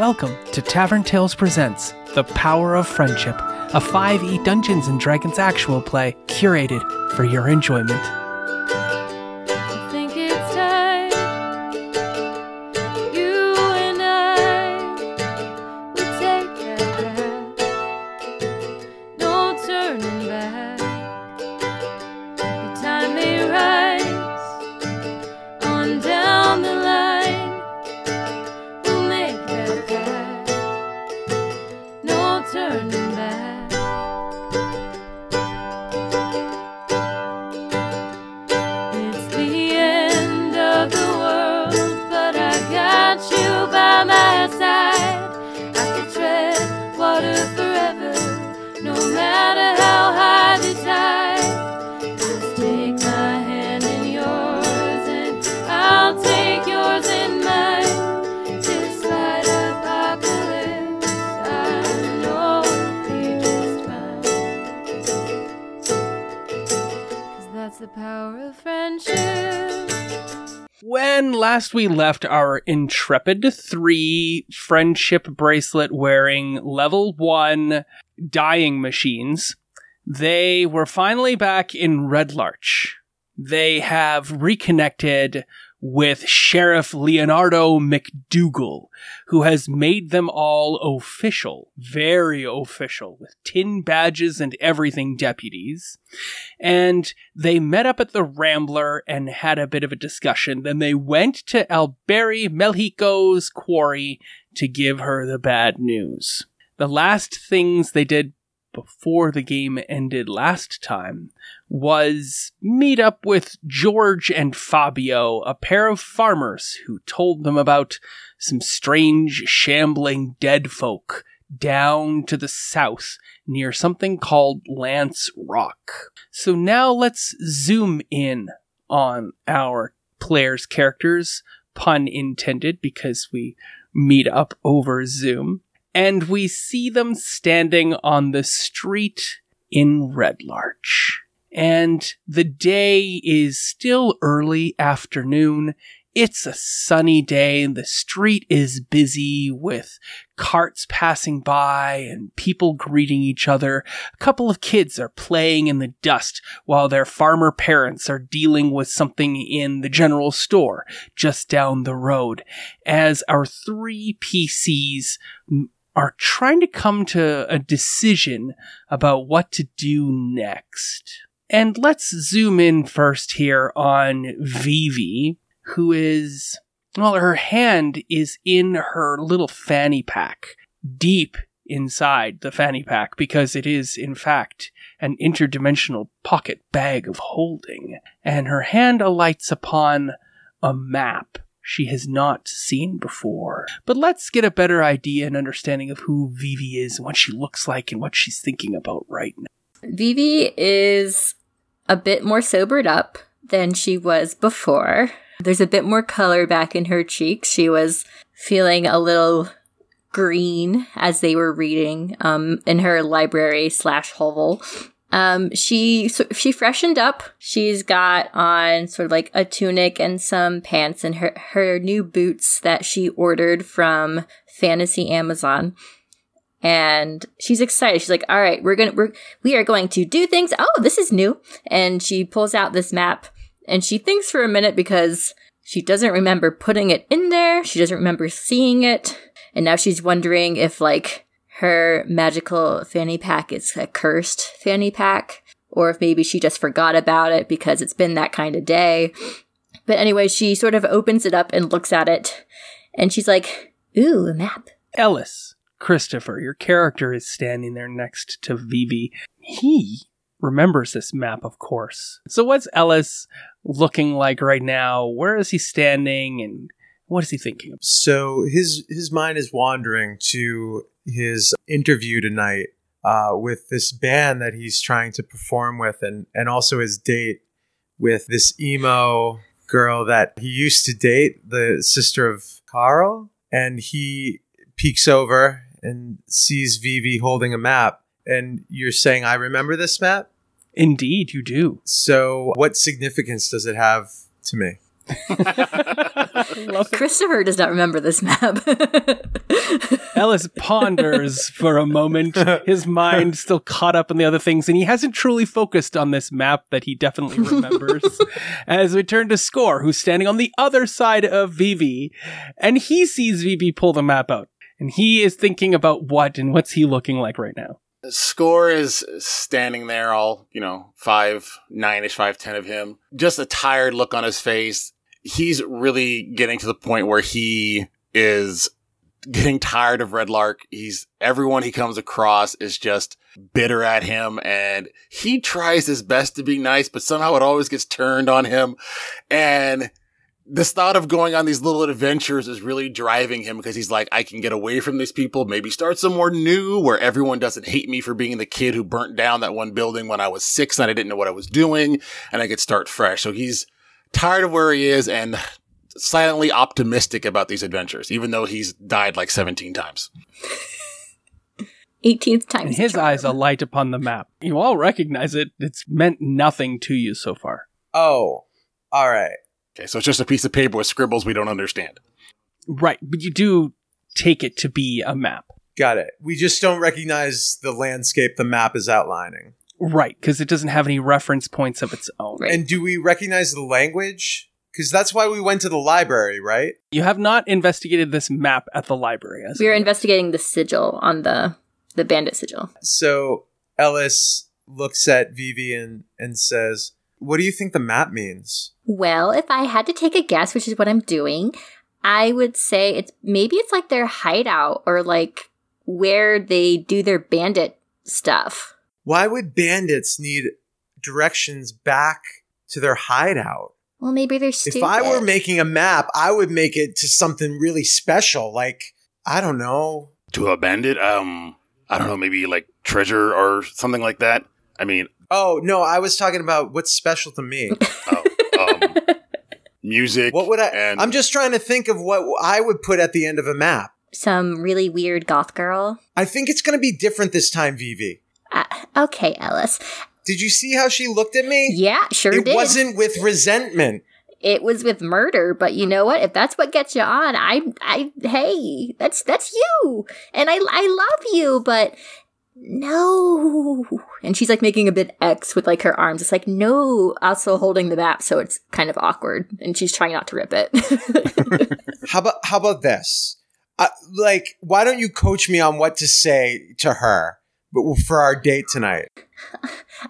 Welcome to Tavern Tales Presents The Power of Friendship, a 5e Dungeons and Dragons actual play curated for your enjoyment. When last we left our intrepid three friendship bracelet wearing level one dying machines, they were finally back in Red Larch. They have reconnected with Sheriff Leonardo McDougal, who has made them all official, very official, with tin badges and everything deputies. And they met up at the Rambler and had a bit of a discussion. Then they went to Alberi Melhico's quarry to give her the bad news. The last things they did before the game ended last time was meet up with George and Fabio, a pair of farmers who told them about some strange, shambling dead folk down to the south near something called Lance Rock. So now let's zoom in on our players' characters, pun intended, because we meet up over Zoom, and we see them standing on the street in Red Larch. And the day is still early afternoon. It's a sunny day and the street is busy with carts passing by and people greeting each other. A couple of kids are playing in the dust while their farmer parents are dealing with something in the general store just down the road as our three PCs are trying to come to a decision about what to do next. And let's zoom in first here on Vivi, who is, well, her hand is in her little fanny pack, deep inside the fanny pack, because it is, in fact, an interdimensional pocket bag of holding. And her hand alights upon a map she has not seen before. But let's get a better idea and understanding of who Vivi is and what she looks like and what she's thinking about right now. Vivi is a bit more sobered up than she was before. There's a bit more color back in her cheeks. She was feeling a little green as they were reading um, in her library slash hovel. Um, she so she freshened up. She's got on sort of like a tunic and some pants and her her new boots that she ordered from Fantasy Amazon and she's excited. She's like, "All right, we're gonna we're we are going to do things. Oh, this is new!" And she pulls out this map, and she thinks for a minute because she doesn't remember putting it in there. She doesn't remember seeing it, and now she's wondering if like her magical fanny pack is a cursed fanny pack, or if maybe she just forgot about it because it's been that kind of day. But anyway, she sort of opens it up and looks at it, and she's like, "Ooh, a map." Ellis, Christopher, your character is standing there next to Vivi. He remembers this map, of course. So, what's Ellis looking like right now? Where is he standing, and what is he thinking? So his his mind is wandering to his interview tonight uh, with this band that he's trying to perform with, and and also his date with this emo girl that he used to date, the sister of Carl, and he peeks over and sees Vivi holding a map. And you're saying, I remember this map? Indeed, you do. So, what significance does it have to me? Christopher does not remember this map. Ellis ponders for a moment, his mind still caught up in the other things, and he hasn't truly focused on this map that he definitely remembers. As we turn to Score, who's standing on the other side of Vivi, and he sees Vivi pull the map out. And he is thinking about what and what's he looking like right now. Score is standing there, all, you know, five, nine ish, five, ten of him. Just a tired look on his face. He's really getting to the point where he is getting tired of Red Larch. He's, everyone he comes across is just bitter at him and he tries his best to be nice, but somehow it always gets turned on him. And this thought of going on these little adventures is really driving him because he's like, I can get away from these people, maybe start somewhere new where everyone doesn't hate me for being the kid who burnt down that one building when I was six and I didn't know what I was doing and I could start fresh. So he's tired of where he is and silently optimistic about these adventures, even though he's died like 17 times. 18th time. And his eyes alight upon the map. You all recognize it. It's meant nothing to you so far. Oh, all right. Okay, so it's just a piece of paper with scribbles we don't understand. Right, but you do take it to be a map. Got it. We just don't recognize the landscape the map is outlining. Right, because it doesn't have any reference points of its own. Right. And do we recognize the language? Because that's why we went to the library, right? You have not investigated this map at the library. As we are investigating the sigil on the the bandit sigil. So Ellis looks at Vivi and, and says, What do you think the map means? Well, if I had to take a guess, which is what I'm doing, I would say it's maybe it's like their hideout or like where they do their bandit stuff. Why would bandits need directions back to their hideout? Well, maybe they're stupid. If I were making a map, I would make it to something really special. Like, I don't know. To a bandit, um, I don't know, maybe like treasure or something like that. I mean, Oh, no, I was talking about what's special to me. oh, um, music. What would I? And I'm just trying to think of what I would put at the end of a map. some really weird goth girl. I think it's going to be different this time, Vivi. Uh, okay, Ellis. Did you see how she looked at me? Yeah, sure it did. wasn't with resentment. it was with murder, but you know what? If that's what gets you on, I, I, hey, that's that's you, and I, I love you, but no. And she's like making a bit X with like her arms. It's like no, also holding the map, so it's kind of awkward, and she's trying not to rip it. How about how about this? Uh, like, why don't you coach me on what to say to her but for our date tonight? I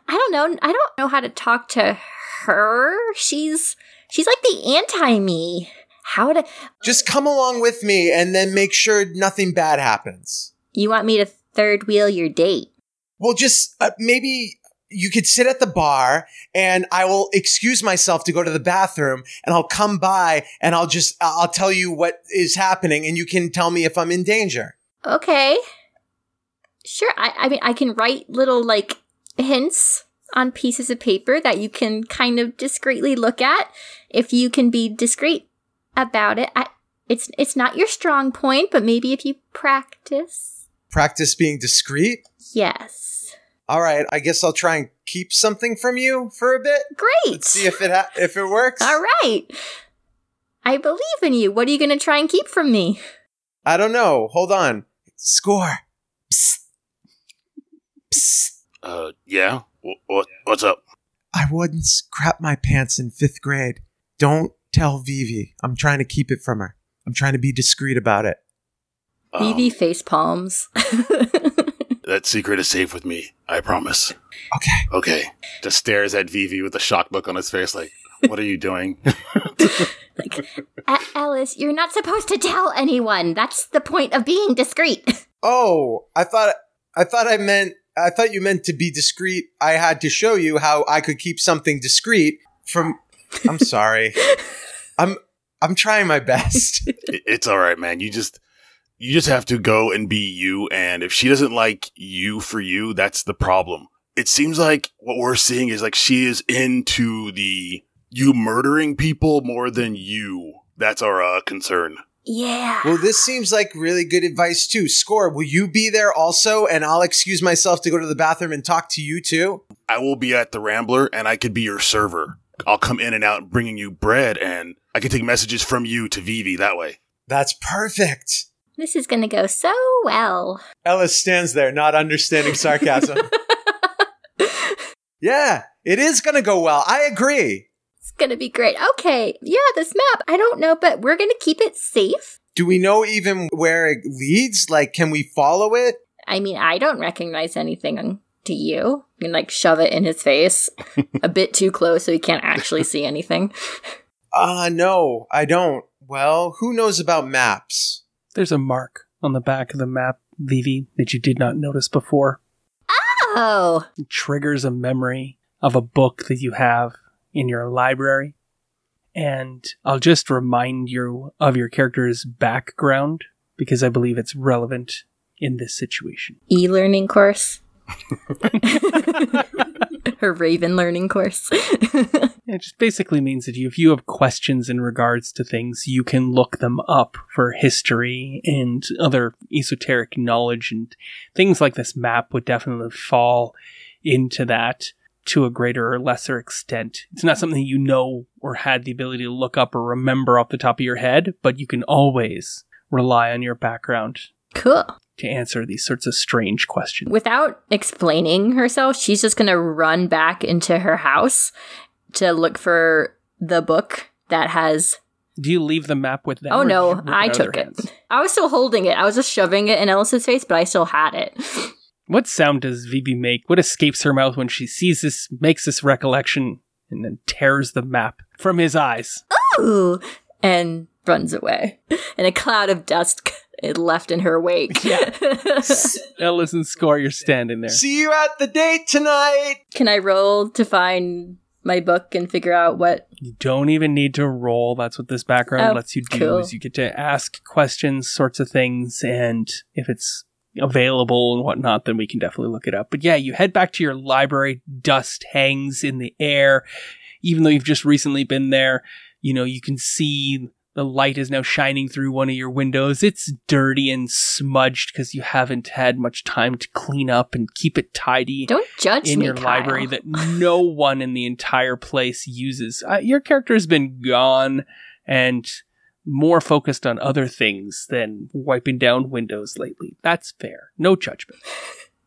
don't know. I don't know how to talk to her. She's she's like the anti me. How to? Just come along with me and then make sure nothing bad happens. You want me to third wheel your date? Well, just uh, maybe you could sit at the bar and I will excuse myself to go to the bathroom and I'll come by and I'll just I'll tell you what is happening and you can tell me if I'm in danger. Okay. Sure. I, I mean, I can write little like hints on pieces of paper that you can kind of discreetly look at. If you can be discreet about it, I, it's it's not your strong point, but maybe if you practice, Practice being discreet. yes, All right, I guess I'll try and keep something from you for a bit. great. Let's see if it ha- if it works. All right. I believe in you. What are you going to try and keep from me? I don't know. Hold on. Score. Psst. Psst. Uh, yeah. Wh- What? What's up? I once crap my pants in fifth grade. Don't tell Vivi. I'm trying to keep it from her. I'm trying to be discreet about it. Um, Evie face palms. that secret is safe with me. I promise. Okay. Okay. Just stares at Vivi with a shocked look on his face, like, "What are you doing?" like, "A- Alice, you're not supposed to tell anyone. That's the point of being discreet. Oh, I thought I thought I meant I thought you meant to be discreet. I had to show you how I could keep something discreet from I'm sorry. I'm I'm trying my best. It's all right, man. You just you just have to go and be you. And if she doesn't like you for you, that's the problem. It seems like what we're seeing is like she is into the you murdering people more than you. That's our uh, concern. Yeah. Well, this seems like really good advice too. Score, will you be there also? And I'll excuse myself to go to the bathroom and talk to you too. I will be at the Rambler, and I could be your server. I'll come in and out bringing you bread, and I can take messages from you to Vivi that way. That's perfect. This is gonna go so well. Ellis stands there, not understanding sarcasm. yeah, it is going to go well. I agree. It's gonna be great. Okay, yeah, this map, I don't know, but we're gonna keep it safe. Do we know even where it leads? Like, can we follow it? I mean, I don't recognize anything to you. You can like shove it in his face a bit too close so he can't actually see anything. Uh, no, I don't. Well, who knows about maps? There's a mark on the back of the map, Vivi, that you did not notice before. Oh, It triggers a memory of a book that you have in your library. And I'll just remind you of your character's background because I believe it's relevant in this situation. e learning course. Her Raven learning course. It just basically means that if you have questions in regards to things, you can look them up for history and other esoteric knowledge, and things like this map would definitely fall into that to a greater or lesser extent. It's not something you know or had the ability to look up or remember off the top of your head, but you can always rely on your background cool. to answer these sorts of strange questions. Without explaining herself, she's just gonna run back into her house to look for the book that has. Do you leave the map with them? Oh or did you no, I took it. hands? I was still holding it. I was just shoving it in Ellis's face, but I still had it. What sound does Vivi make? What escapes her mouth when she sees this, makes this recollection, and then tears the map from his eyes? Ooh, and runs away. And a cloud of dust it left in her wake. Yeah. Ellis and Score, you're standing there. See you at the date tonight. Can I roll to find my book and figure out what? You don't even need to roll. That's what this background Oh, lets you do. cool. Is you get to ask questions, sorts of things, and if it's available and whatnot, then we can definitely look it up. But yeah, you head back to your library. Dust hangs in the air, even though you've just recently been there. You know you can see the light is now shining through one of your windows. It's dirty and smudged because you haven't had much time to clean up and keep it tidy Don't judge in me, your Kyle. library that no one in the entire place uses. Uh, your character has been gone and more focused on other things than wiping down windows lately. That's fair. No judgment.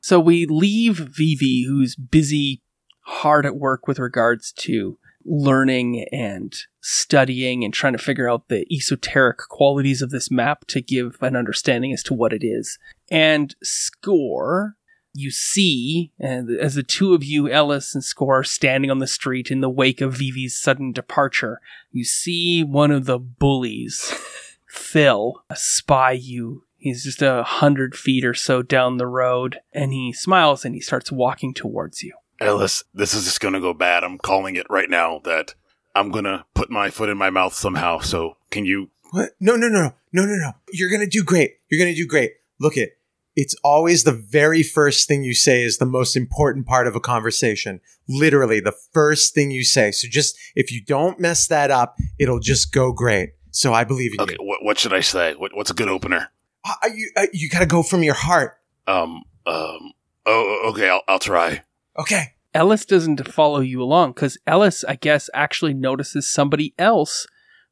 So we leave Vivi, who's busy, hard at work with regards to learning and studying and trying to figure out the esoteric qualities of this map to give an understanding as to what it is. And Score, you see, and as the two of you, Ellis and Score, are standing on the street in the wake of Vivi's sudden departure, you see one of the bullies, Phil, spy you. He's just a hundred feet or so down the road, and he smiles and he starts walking towards you. Ellis, this is just gonna go bad. I'm calling it right now that I'm gonna put my foot in my mouth somehow. So can you? What? No, no, no, no, no, no, no. You're gonna do great. You're gonna do great. Look it. It's always the very first thing you say is the most important part of a conversation. Literally, the first thing you say. So just if you don't mess that up, it'll just go great. So I believe in Okay, you. what, what should I say? What, what's a good opener? Uh, you. Uh, you gotta go from your heart. Um, um. Oh, okay. I'll, I'll try. Okay. Ellis doesn't follow you along because Ellis, I guess, actually notices somebody else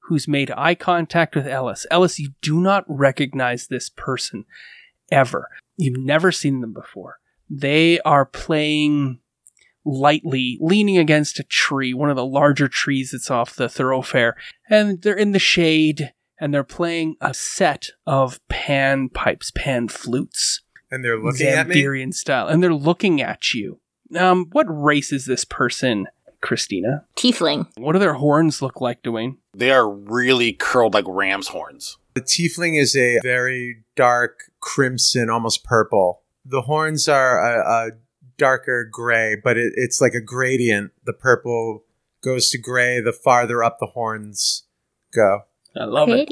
who's made eye contact with Ellis. Ellis, you do not recognize this person ever. You've never seen them before. They are playing lightly, leaning against a tree, one of the larger trees that's off the thoroughfare, and they're in the shade and they're playing a set of pan pipes, pan flutes. And they're looking at me. Vampirian style, and they're looking at you. Um, what race is this person, Kristina? Tiefling. What do their horns look like, DeWayne? They are really curled like ram's horns. The tiefling is a very dark crimson, almost purple. The horns are a, a darker gray, but it, it's like a gradient. The purple goes to gray the farther up the horns go. I love it.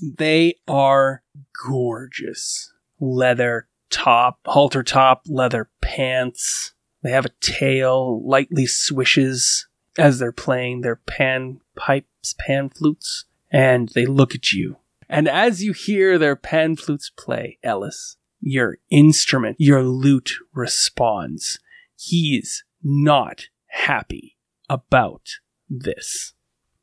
They are gorgeous. Leather top, halter top, leather pants. They have a tail, lightly swishes as they're playing their pan pipes, pan flutes, and they look at you. And as you hear their pan flutes play, Ellis, your instrument, your lute responds. He's not happy about this.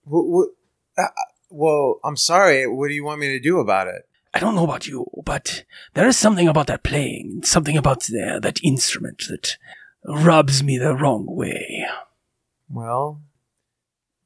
What, what, uh, Well, I'm sorry. What do you want me to do about it? I don't know about you, but there is something about that playing, something about the, that instrument that rubs me the wrong way. Well,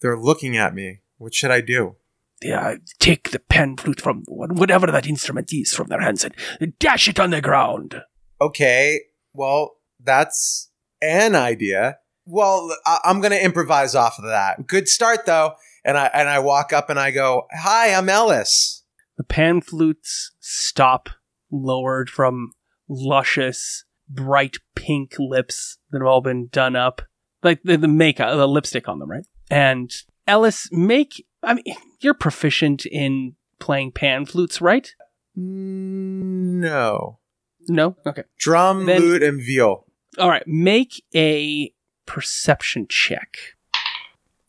they're looking at me. What should I do? Yeah, take the pan flute from whatever that instrument is from their hands and dash it on the ground. Okay, well, that's an idea. Well, I- I'm gonna improvise off of that. Good start though. And I and I walk up and I go, "Hi, I'm Ellis." The pan flutes stop, lowered from luscious, bright pink lips that have all been done up, like the, the makeup, the lipstick on them, right? And Ellis, make. I mean, you're proficient in playing pan flutes, right? No, No. Okay. drum, Then- lute, and viol. All right. Make a perception check.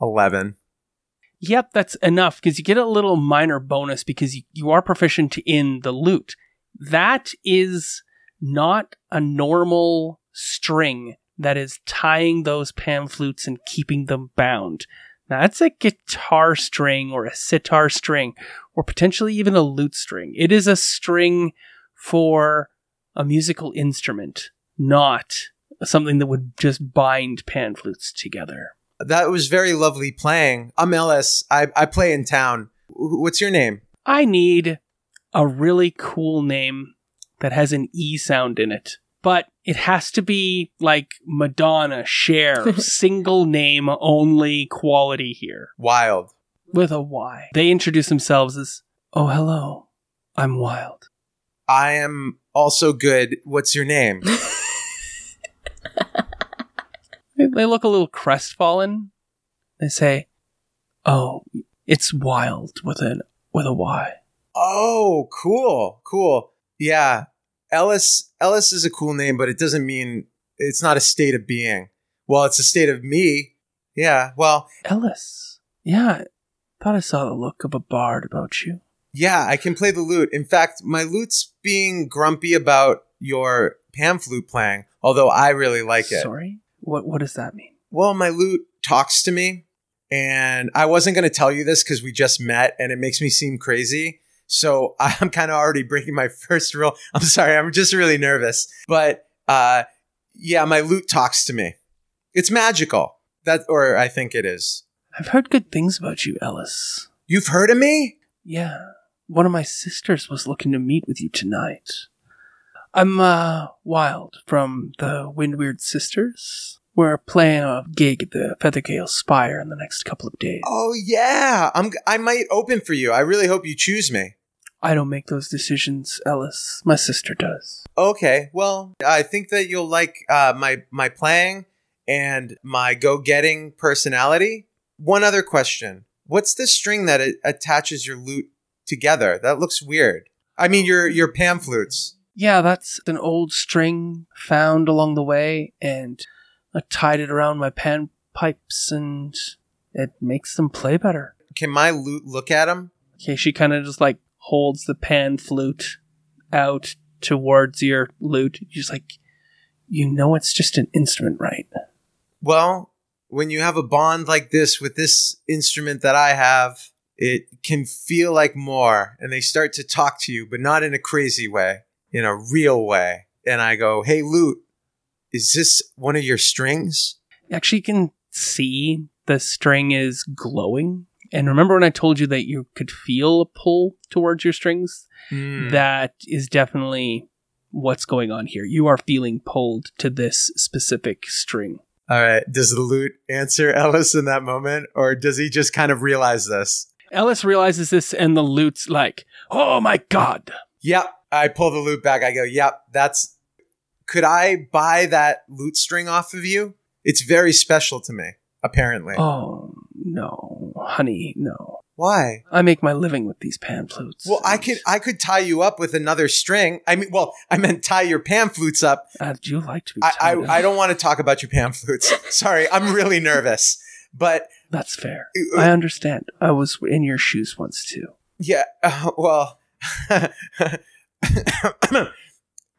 Eleven. Yep, that's enough because you get a little minor bonus because you, you are proficient in the lute. That is not a normal string that is tying those pan flutes and keeping them bound. Now, that's a guitar string or a sitar string or potentially even a lute string. It is a string for a musical instrument, not something that would just bind pan flutes together. That was very lovely playing. I'm Ellis. I I play in town. What's your name? I need a really cool name that has an E sound in it. But it has to be like Madonna, share single name only quality here Wild. with a Y. They introduce themselves as, Oh, hello, I'm Wild. I am also good. What's your name? They, they look a little crestfallen. They say, Oh, it's Wild with an with a Y. Oh, cool, cool. Yeah, Ellis. Ellis is a cool name, but it doesn't mean it's not a state of being. Well, it's a state of me. Yeah. Well, Ellis. Yeah, thought I saw the look of a bard about you. yeah, I can play the lute. In fact, my lute's being grumpy about your pan flute playing, although I really like it. Sorry? What what does that mean? Well, my lute talks to me, and I wasn't going to tell you this because we just met, and it makes me seem crazy. So I'm kind of already breaking my first rule. I'm sorry, I'm just really nervous. But uh, yeah, my lute talks to me. It's magical. That, or I think it is. I've heard good things about you, Ellis. You've heard of me? Yeah. One of my sisters was looking to meet with you tonight. I'm uh Wild from the Windweird Sisters. We're playing a gig at the Feathergale Spire in the next couple of days. Oh yeah, I'm. I might open for you. I really hope you choose me. I don't make those decisions, Ellis. My sister does. Okay, well, I think that you'll like uh, my my playing and my go getting personality. One other question: What's the string that attaches your lute together? That looks weird. I mean, your your pan flutes. Yeah, that's an old string found along the way, and I tied it around my panpipes, and it makes them play better. Can my lute look at them? Okay, she kind of just like holds the pan flute out towards your lute. She's like, you know, it's just an instrument, right? Well, when you have a bond like this with this instrument that I have, it can feel like more, and they start to talk to you, but not in a crazy way, in a real way. And I go, "Hey, lute, is this one of your strings?" Actually, you can see the string is glowing. And remember when I told you that you could feel a pull towards your strings? Hmm. That is definitely what's going on here. You are feeling pulled to this specific string. All right. Does the lute answer Ellis in that moment, or does he just kind of realize this? Ellis realizes this, and the lute's like, "Oh my god!" Yep. I pull the lute back. I go, "Yep, that's." Could I buy that lute string off of you? It's very special to me, apparently. Oh no, honey, no. Why? I make my living with these pan flutes. Well, I could I could tie you up with another string. I mean, well, I meant tie your pan flutes up. I'd you like to be. I. I, I don't want to talk about your pan flutes. Sorry, I'm really nervous. But That's fair. uh, I understand. I was in your shoes once too. yeah, uh, well.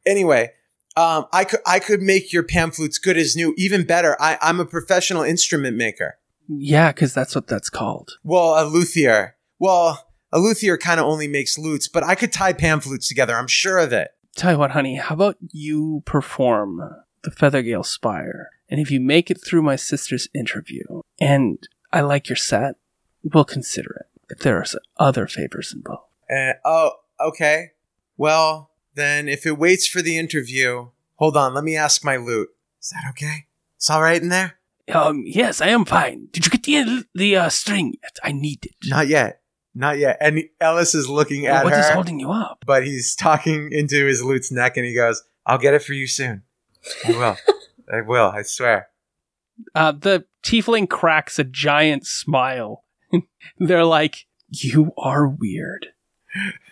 anyway, um, I could I could make your pan flutes good as new, even better. I, I'm a professional instrument maker. Yeah, because that's what that's called. Well, a luthier. well, a luthier kind of only makes lutes, but I could tie pan flutes together. I'm sure of it. Tell you what, honey, how about you perform the Feathergale Spire? And if you make it through my sister's interview and I like your set, we'll consider it. If there are other favors involved. Uh, oh, okay. Well, then if it waits for the interview, hold on. Let me ask my lute. Is that okay? It's all right in there? Um, yes, I am fine. Did you get the the uh, string yet? I need it. Not yet. Not yet. And Ellis is looking at what her, is holding you up? but he's talking into his lute's neck and he goes, I'll get it for you soon. I will. I will. I swear. Uh, the tiefling cracks a giant smile. They're like, "You are weird."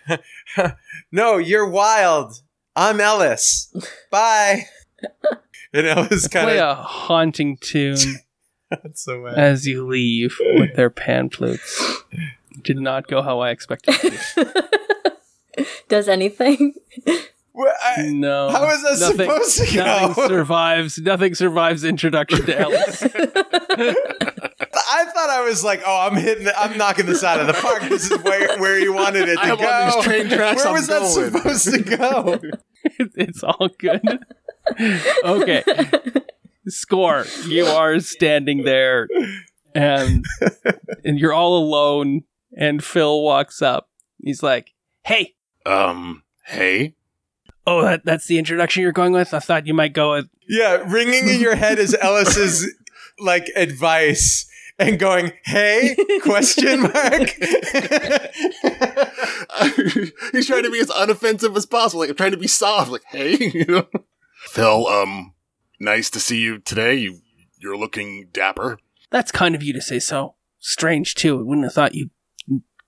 no, you're wild. I'm Ellis. Bye. and Ellis kind of Play a haunting tune that's so bad. as you leave with their pan flutes. Did not go how I expected. It to. Does anything? Well, I- No. How is that nothing, supposed to go? Nothing survives. Nothing survives introduction to Ellis. I thought I was like, oh, I'm hitting, the, I'm knocking this out of the park. This is where, where you wanted it to I'm go. on these train tracks, Where I'm was that supposed to go? it's all good. Okay. Score. You are standing there and and you're all alone and Phil walks up. He's like, "Hey, Um, hey. oh that, that's the introduction you're going with? I thought you might go with Yeah, ringing in your head is Ellis's like advice, and going, "Hey?" question mark. He's trying to be as unoffensive as possible. Like, I'm trying to be soft. Like, hey, you know? Phil, um, nice to see you today. You, you're looking dapper. That's kind of you to say so. Strange too. I wouldn't have thought you'd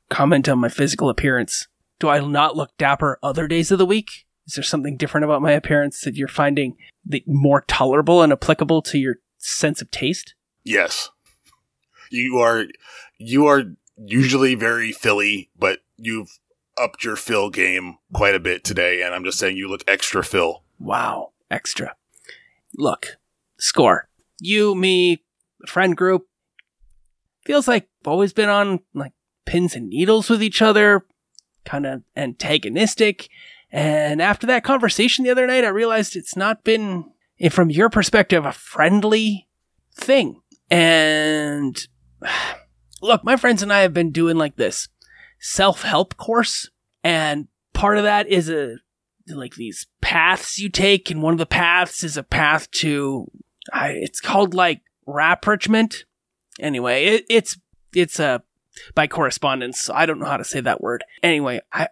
comment on my physical appearance. Do I not look dapper other days of the week? Is there something different about my appearance that you're finding that more tolerable and applicable to your sense of taste? Yes. You are, you are usually very Philly, but you've upped your Phil game quite a bit today. And I'm just saying you look extra Phil. Wow, extra. Look, score. You, me, friend group. Feels like always been on like pins and needles with each other, kind of antagonistic. And after that conversation the other night, I realized it's not been, from your perspective, a friendly thing. And look, my friends and I have been doing like this self help course. And part of that is a like these paths you take, and one of the paths is a path to I, it's called like rapprochement. Anyway, it, it's it's a by correspondence. I don't know how to say that word. Anyway, I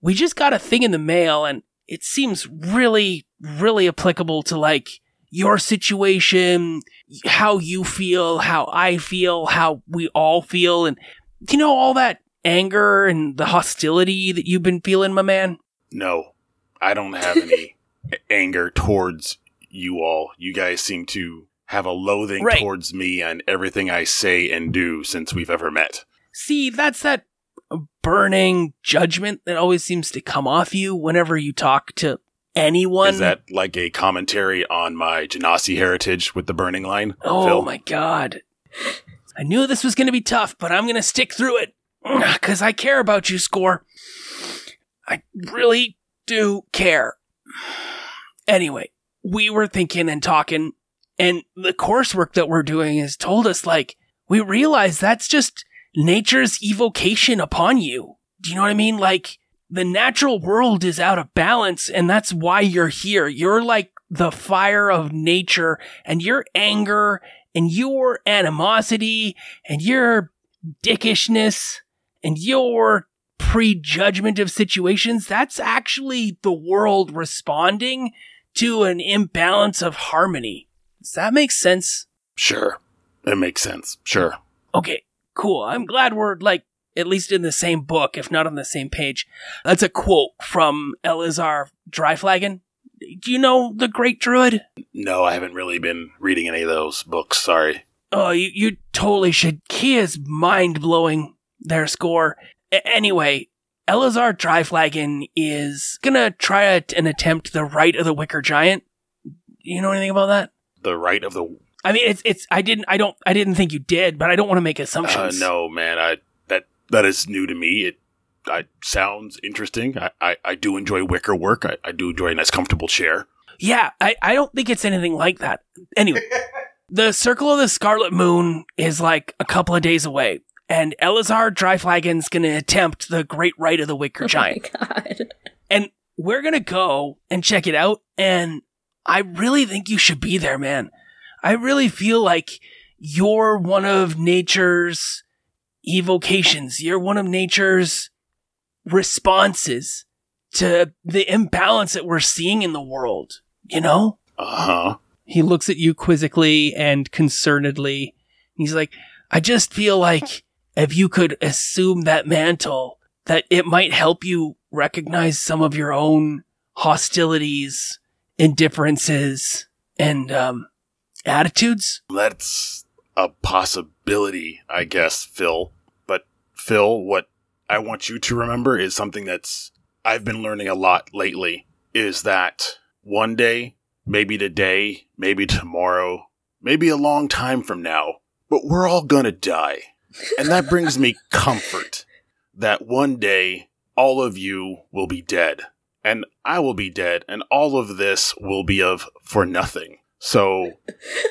we just got a thing in the mail, and it seems really really applicable to like your situation, how you feel, how I feel, how we all feel, and you know all that anger and the hostility that you've been feeling, my man. No, I don't have any anger towards you all. You guys seem to have a loathing Right. towards me and everything I say and do since we've ever met. See, that's that burning judgment that always seems to come off you whenever you talk to anyone. Is that like a commentary on my Genasi heritage with the burning line? oh Phil? my god. I knew this was going to be tough, but I'm going to stick through it because I care about you, Score. I really do care. Anyway, we were thinking and talking, and the coursework that we're doing has told us like, we realize that's just nature's evocation upon you. Do you know what I mean? Like, the natural world is out of balance, and that's why you're here. You're like the fire of nature, and your anger, and your animosity, and your dickishness, and your prejudgment of situations, that's actually the world responding to an imbalance of harmony. Does that make sense? Sure. It makes sense. Sure. Okay, cool. I'm glad we're like at least in the same book, if not on the same page. That's a quote from Elizar Dryflagon. Do you know the Great Druid? No, I haven't really been reading any of those books. Sorry. Oh, you, you totally should. He is mind blowing. Their score. A- anyway, Elizar Dryflagon is gonna try a, an attempt the right of the Wicker Giant. You know anything about that? The right of the. I mean, it's it's. I didn't. I don't. I didn't think you did, but I don't want to make Uh, assumptions. no, man. I that that is new to me. It I, sounds interesting. I, I, I do enjoy wicker work. I, I do enjoy a nice, comfortable chair. Yeah, I, I don't think it's anything like that. Anyway, the Circle of the Scarlet Moon is like a couple of days away, and Elizar Dryflagon's going to attempt the Great Rite of the Wicker Giant. Oh my god. and we're going to go and check it out, and I really think you should be there, man. I really feel like you're one of nature's evocations. You're one of nature's responses to the imbalance that we're seeing in the world, you know? Uh huh. He looks at you quizzically and concernedly. He's like, I just feel like if you could assume that mantle, that it might help you recognize some of your own hostilities, indifferences, and um, attitudes. That's a possibility, I guess, Phil. But Phil, what I want you to remember is something that's I've been learning a lot lately is that one day, maybe today, maybe tomorrow, maybe a long time from now, but we're all gonna die. And that brings me comfort that one day all of you will be dead and I will be dead and all of this will be of for nothing. So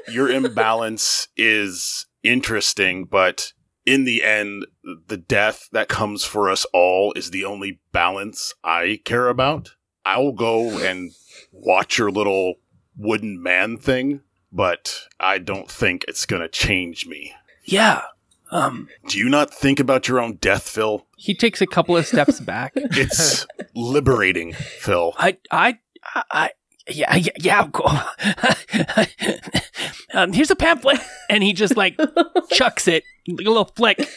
your imbalance is interesting, but in the end, the death that comes for us all is the only balance I care about. I will go and watch your little wooden man thing, but I don't think it's going to change me. Yeah. Um, Do you not think about your own death, Phil? he takes a couple of steps back. It's liberating, Phil. I, I, I, yeah, yeah, yeah. Cool. um, here's a pamphlet, and he just like chucks it, like a little flick.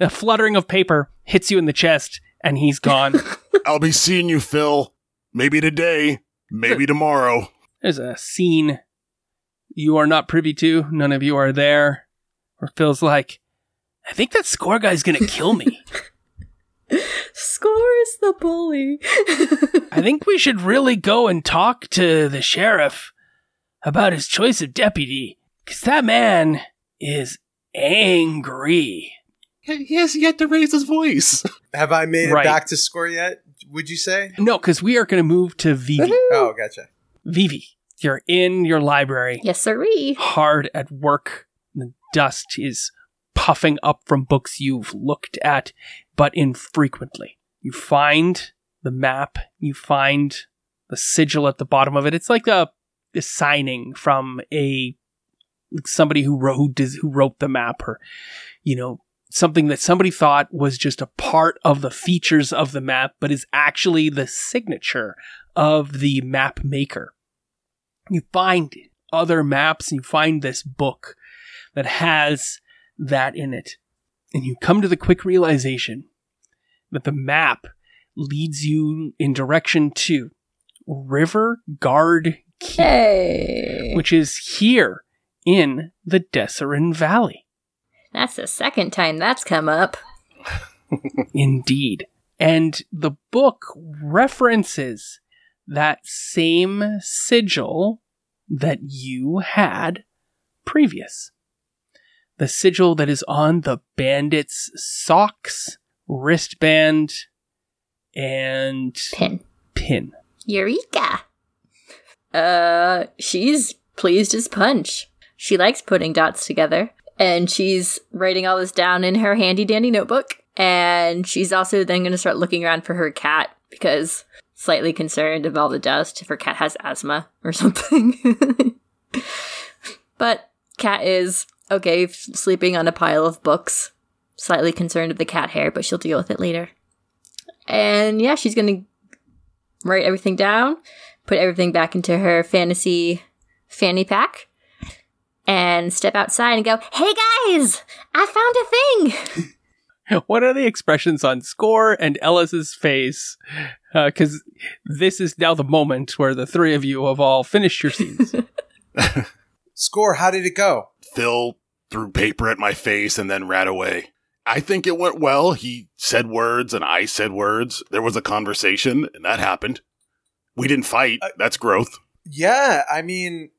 A fluttering of paper hits you in the chest, and he's gone. I'll be seeing you, Phil. Maybe today, maybe tomorrow. There's a scene you are not privy to. None of you are there. Where Phil's like, I think that score guy's gonna kill me. Score is the bully. I think we should really go and talk to the sheriff about his choice of deputy. Because that man is angry. He has yet to raise his voice. Have I made Right. it back to score yet? Would you say? No, because we are going to move to Vivi. Oh, gotcha. Vivi, you're in your library, yes, sirree. hard at work. The dust is puffing up from books you've looked at, but infrequently. You find the map, you find the sigil at the bottom of it. It's like a, a signing from a somebody who wrote who, wrote the map, or you know something that somebody thought was just a part of the features of the map, but is actually the signature of the map maker. You find other maps and you find this book that has that in it. And you come to the quick realization that the map leads you in direction to River Guard Keep, Hey. which is here in the Dessarin Valley. That's the second time that's come up. Indeed. And the book references that same sigil that you had previous. The sigil that is on the bandit's socks, wristband, and Pin. pin. Eureka! Uh, she's pleased as punch. She likes putting dots together. And she's writing all this down in her handy dandy notebook. And she's also then going to start looking around for her cat because slightly concerned of all the dust if her cat has asthma or something. but cat is okay sleeping on a pile of books. Slightly concerned of the cat hair, but she'll deal with it later. And yeah, she's going to write everything down, put everything back into her fantasy fanny pack, and step outside and go, Hey guys, I found a thing! What are the expressions on Score and Ellis's face? Uh, because this is now the moment where the three of you have all finished your scenes. Score, how did it go? Phil threw paper at my face and then ran away. I think it went well. He said words and I said words. There was a conversation and that happened. We didn't fight. Uh, That's growth. Yeah, I mean,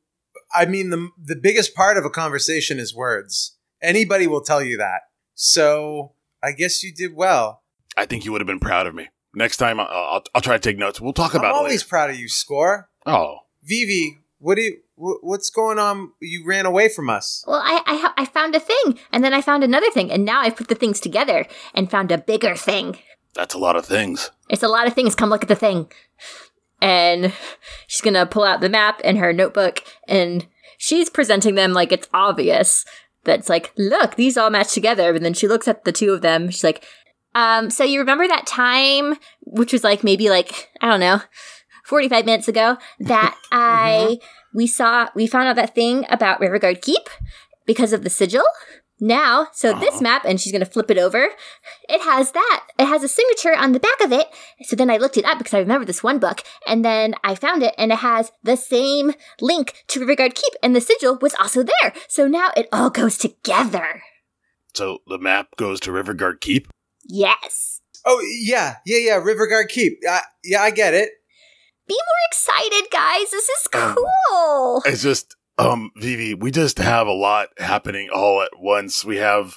I mean the the biggest part of a conversation is words. Anybody will tell you that. So I guess you did well. I think you would have been proud of me. Next time, I'll, I'll, I'll try to take notes. We'll talk I'm about it always proud of you, Score. Oh, Vivi, what do you, what's going on? You ran away from us. Well, I, I I found a thing, and then I found another thing, and now I've put the things together and found a bigger thing. that's a lot of things. It's a lot of things. Come look at the thing. And she's gonna pull out the map and her notebook, and she's presenting them like it's obvious. That's like, look, these all match together. And then she looks at the two of them. She's like, um, so you remember that time, which was like maybe like I don't know, forty five minutes ago, that I we saw we found out that thing about Rivergard Keep because of the sigil. Now, so this map, and she's gonna flip it over. It has that. It has a signature on the back of it. So then I looked it up because I remember this one book, and then I found it, and it has the same link to Rivergard Keep, and the sigil was also there. So now it all goes together. So the map goes to Rivergard Keep. Yes. Oh yeah, yeah, yeah. Rivergard Keep. Uh, yeah, I get it. Be more excited, guys. This is Um, cool. It's just, um, Vivi, we just have a lot happening all at once. We have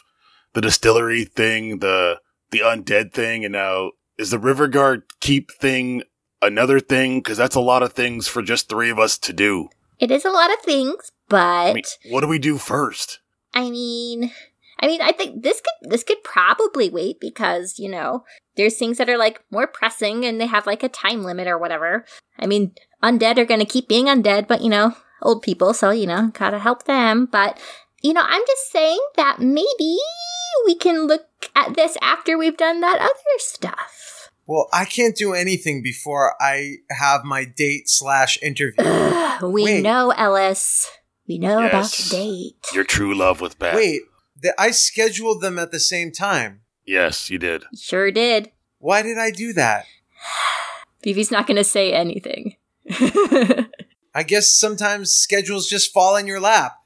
the distillery thing, the the undead thing, and now is the Rivergard Keep thing another thing? Because that's a lot of things for just three of us to do. It is a lot of things, but I mean, what do we do first? I mean, I mean, I think this could this could probably wait because you know there's things that are like more pressing and they have like a time limit or whatever. I mean, undead are going to keep being undead, but you know, old people, so you know, gotta help them. But you know, I'm just saying that maybe we can look at this after we've done that other stuff. Well, I can't do anything before I have my date slash interview. we Wait. know, Ellis. We know about Yes. the date. Your true love with Beth. Wait, th- I scheduled them at the same time. Yes, you did. Sure did. Why did I do that? Vivi's not going to say anything. I guess sometimes schedules just fall in your lap.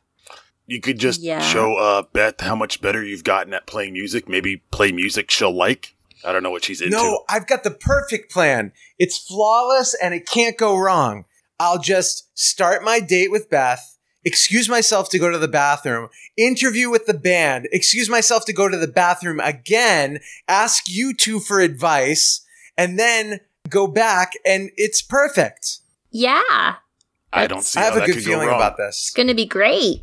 You could just Yeah. show uh Beth how much better you've gotten at playing music. Maybe play music she'll like. I don't know what she's into. No, I've got the perfect plan. It's flawless and it can't go wrong. I'll just start my date with Beth, excuse myself to go to the bathroom, interview with the band, excuse myself to go to the bathroom again, ask you two for advice, and then go back and it's perfect. yeah, I don't see I have how a good could feeling wrong. about this. it's going to be great.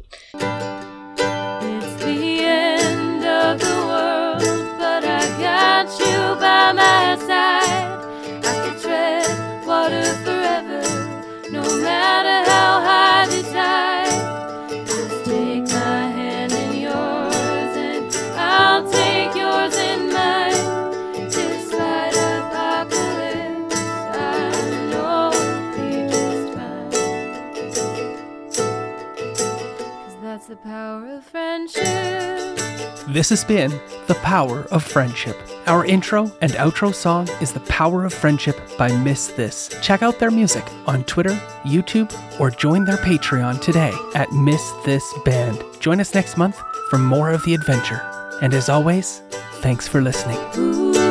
Power of friendship. This has been The Power of Friendship. Our intro and outro song is The Power of Friendship by MissThis. Check out their music on Twitter, YouTube, or join their Patreon today at Miss This Band. Join us next month for more of the adventure. And as always, thanks for listening. Ooh.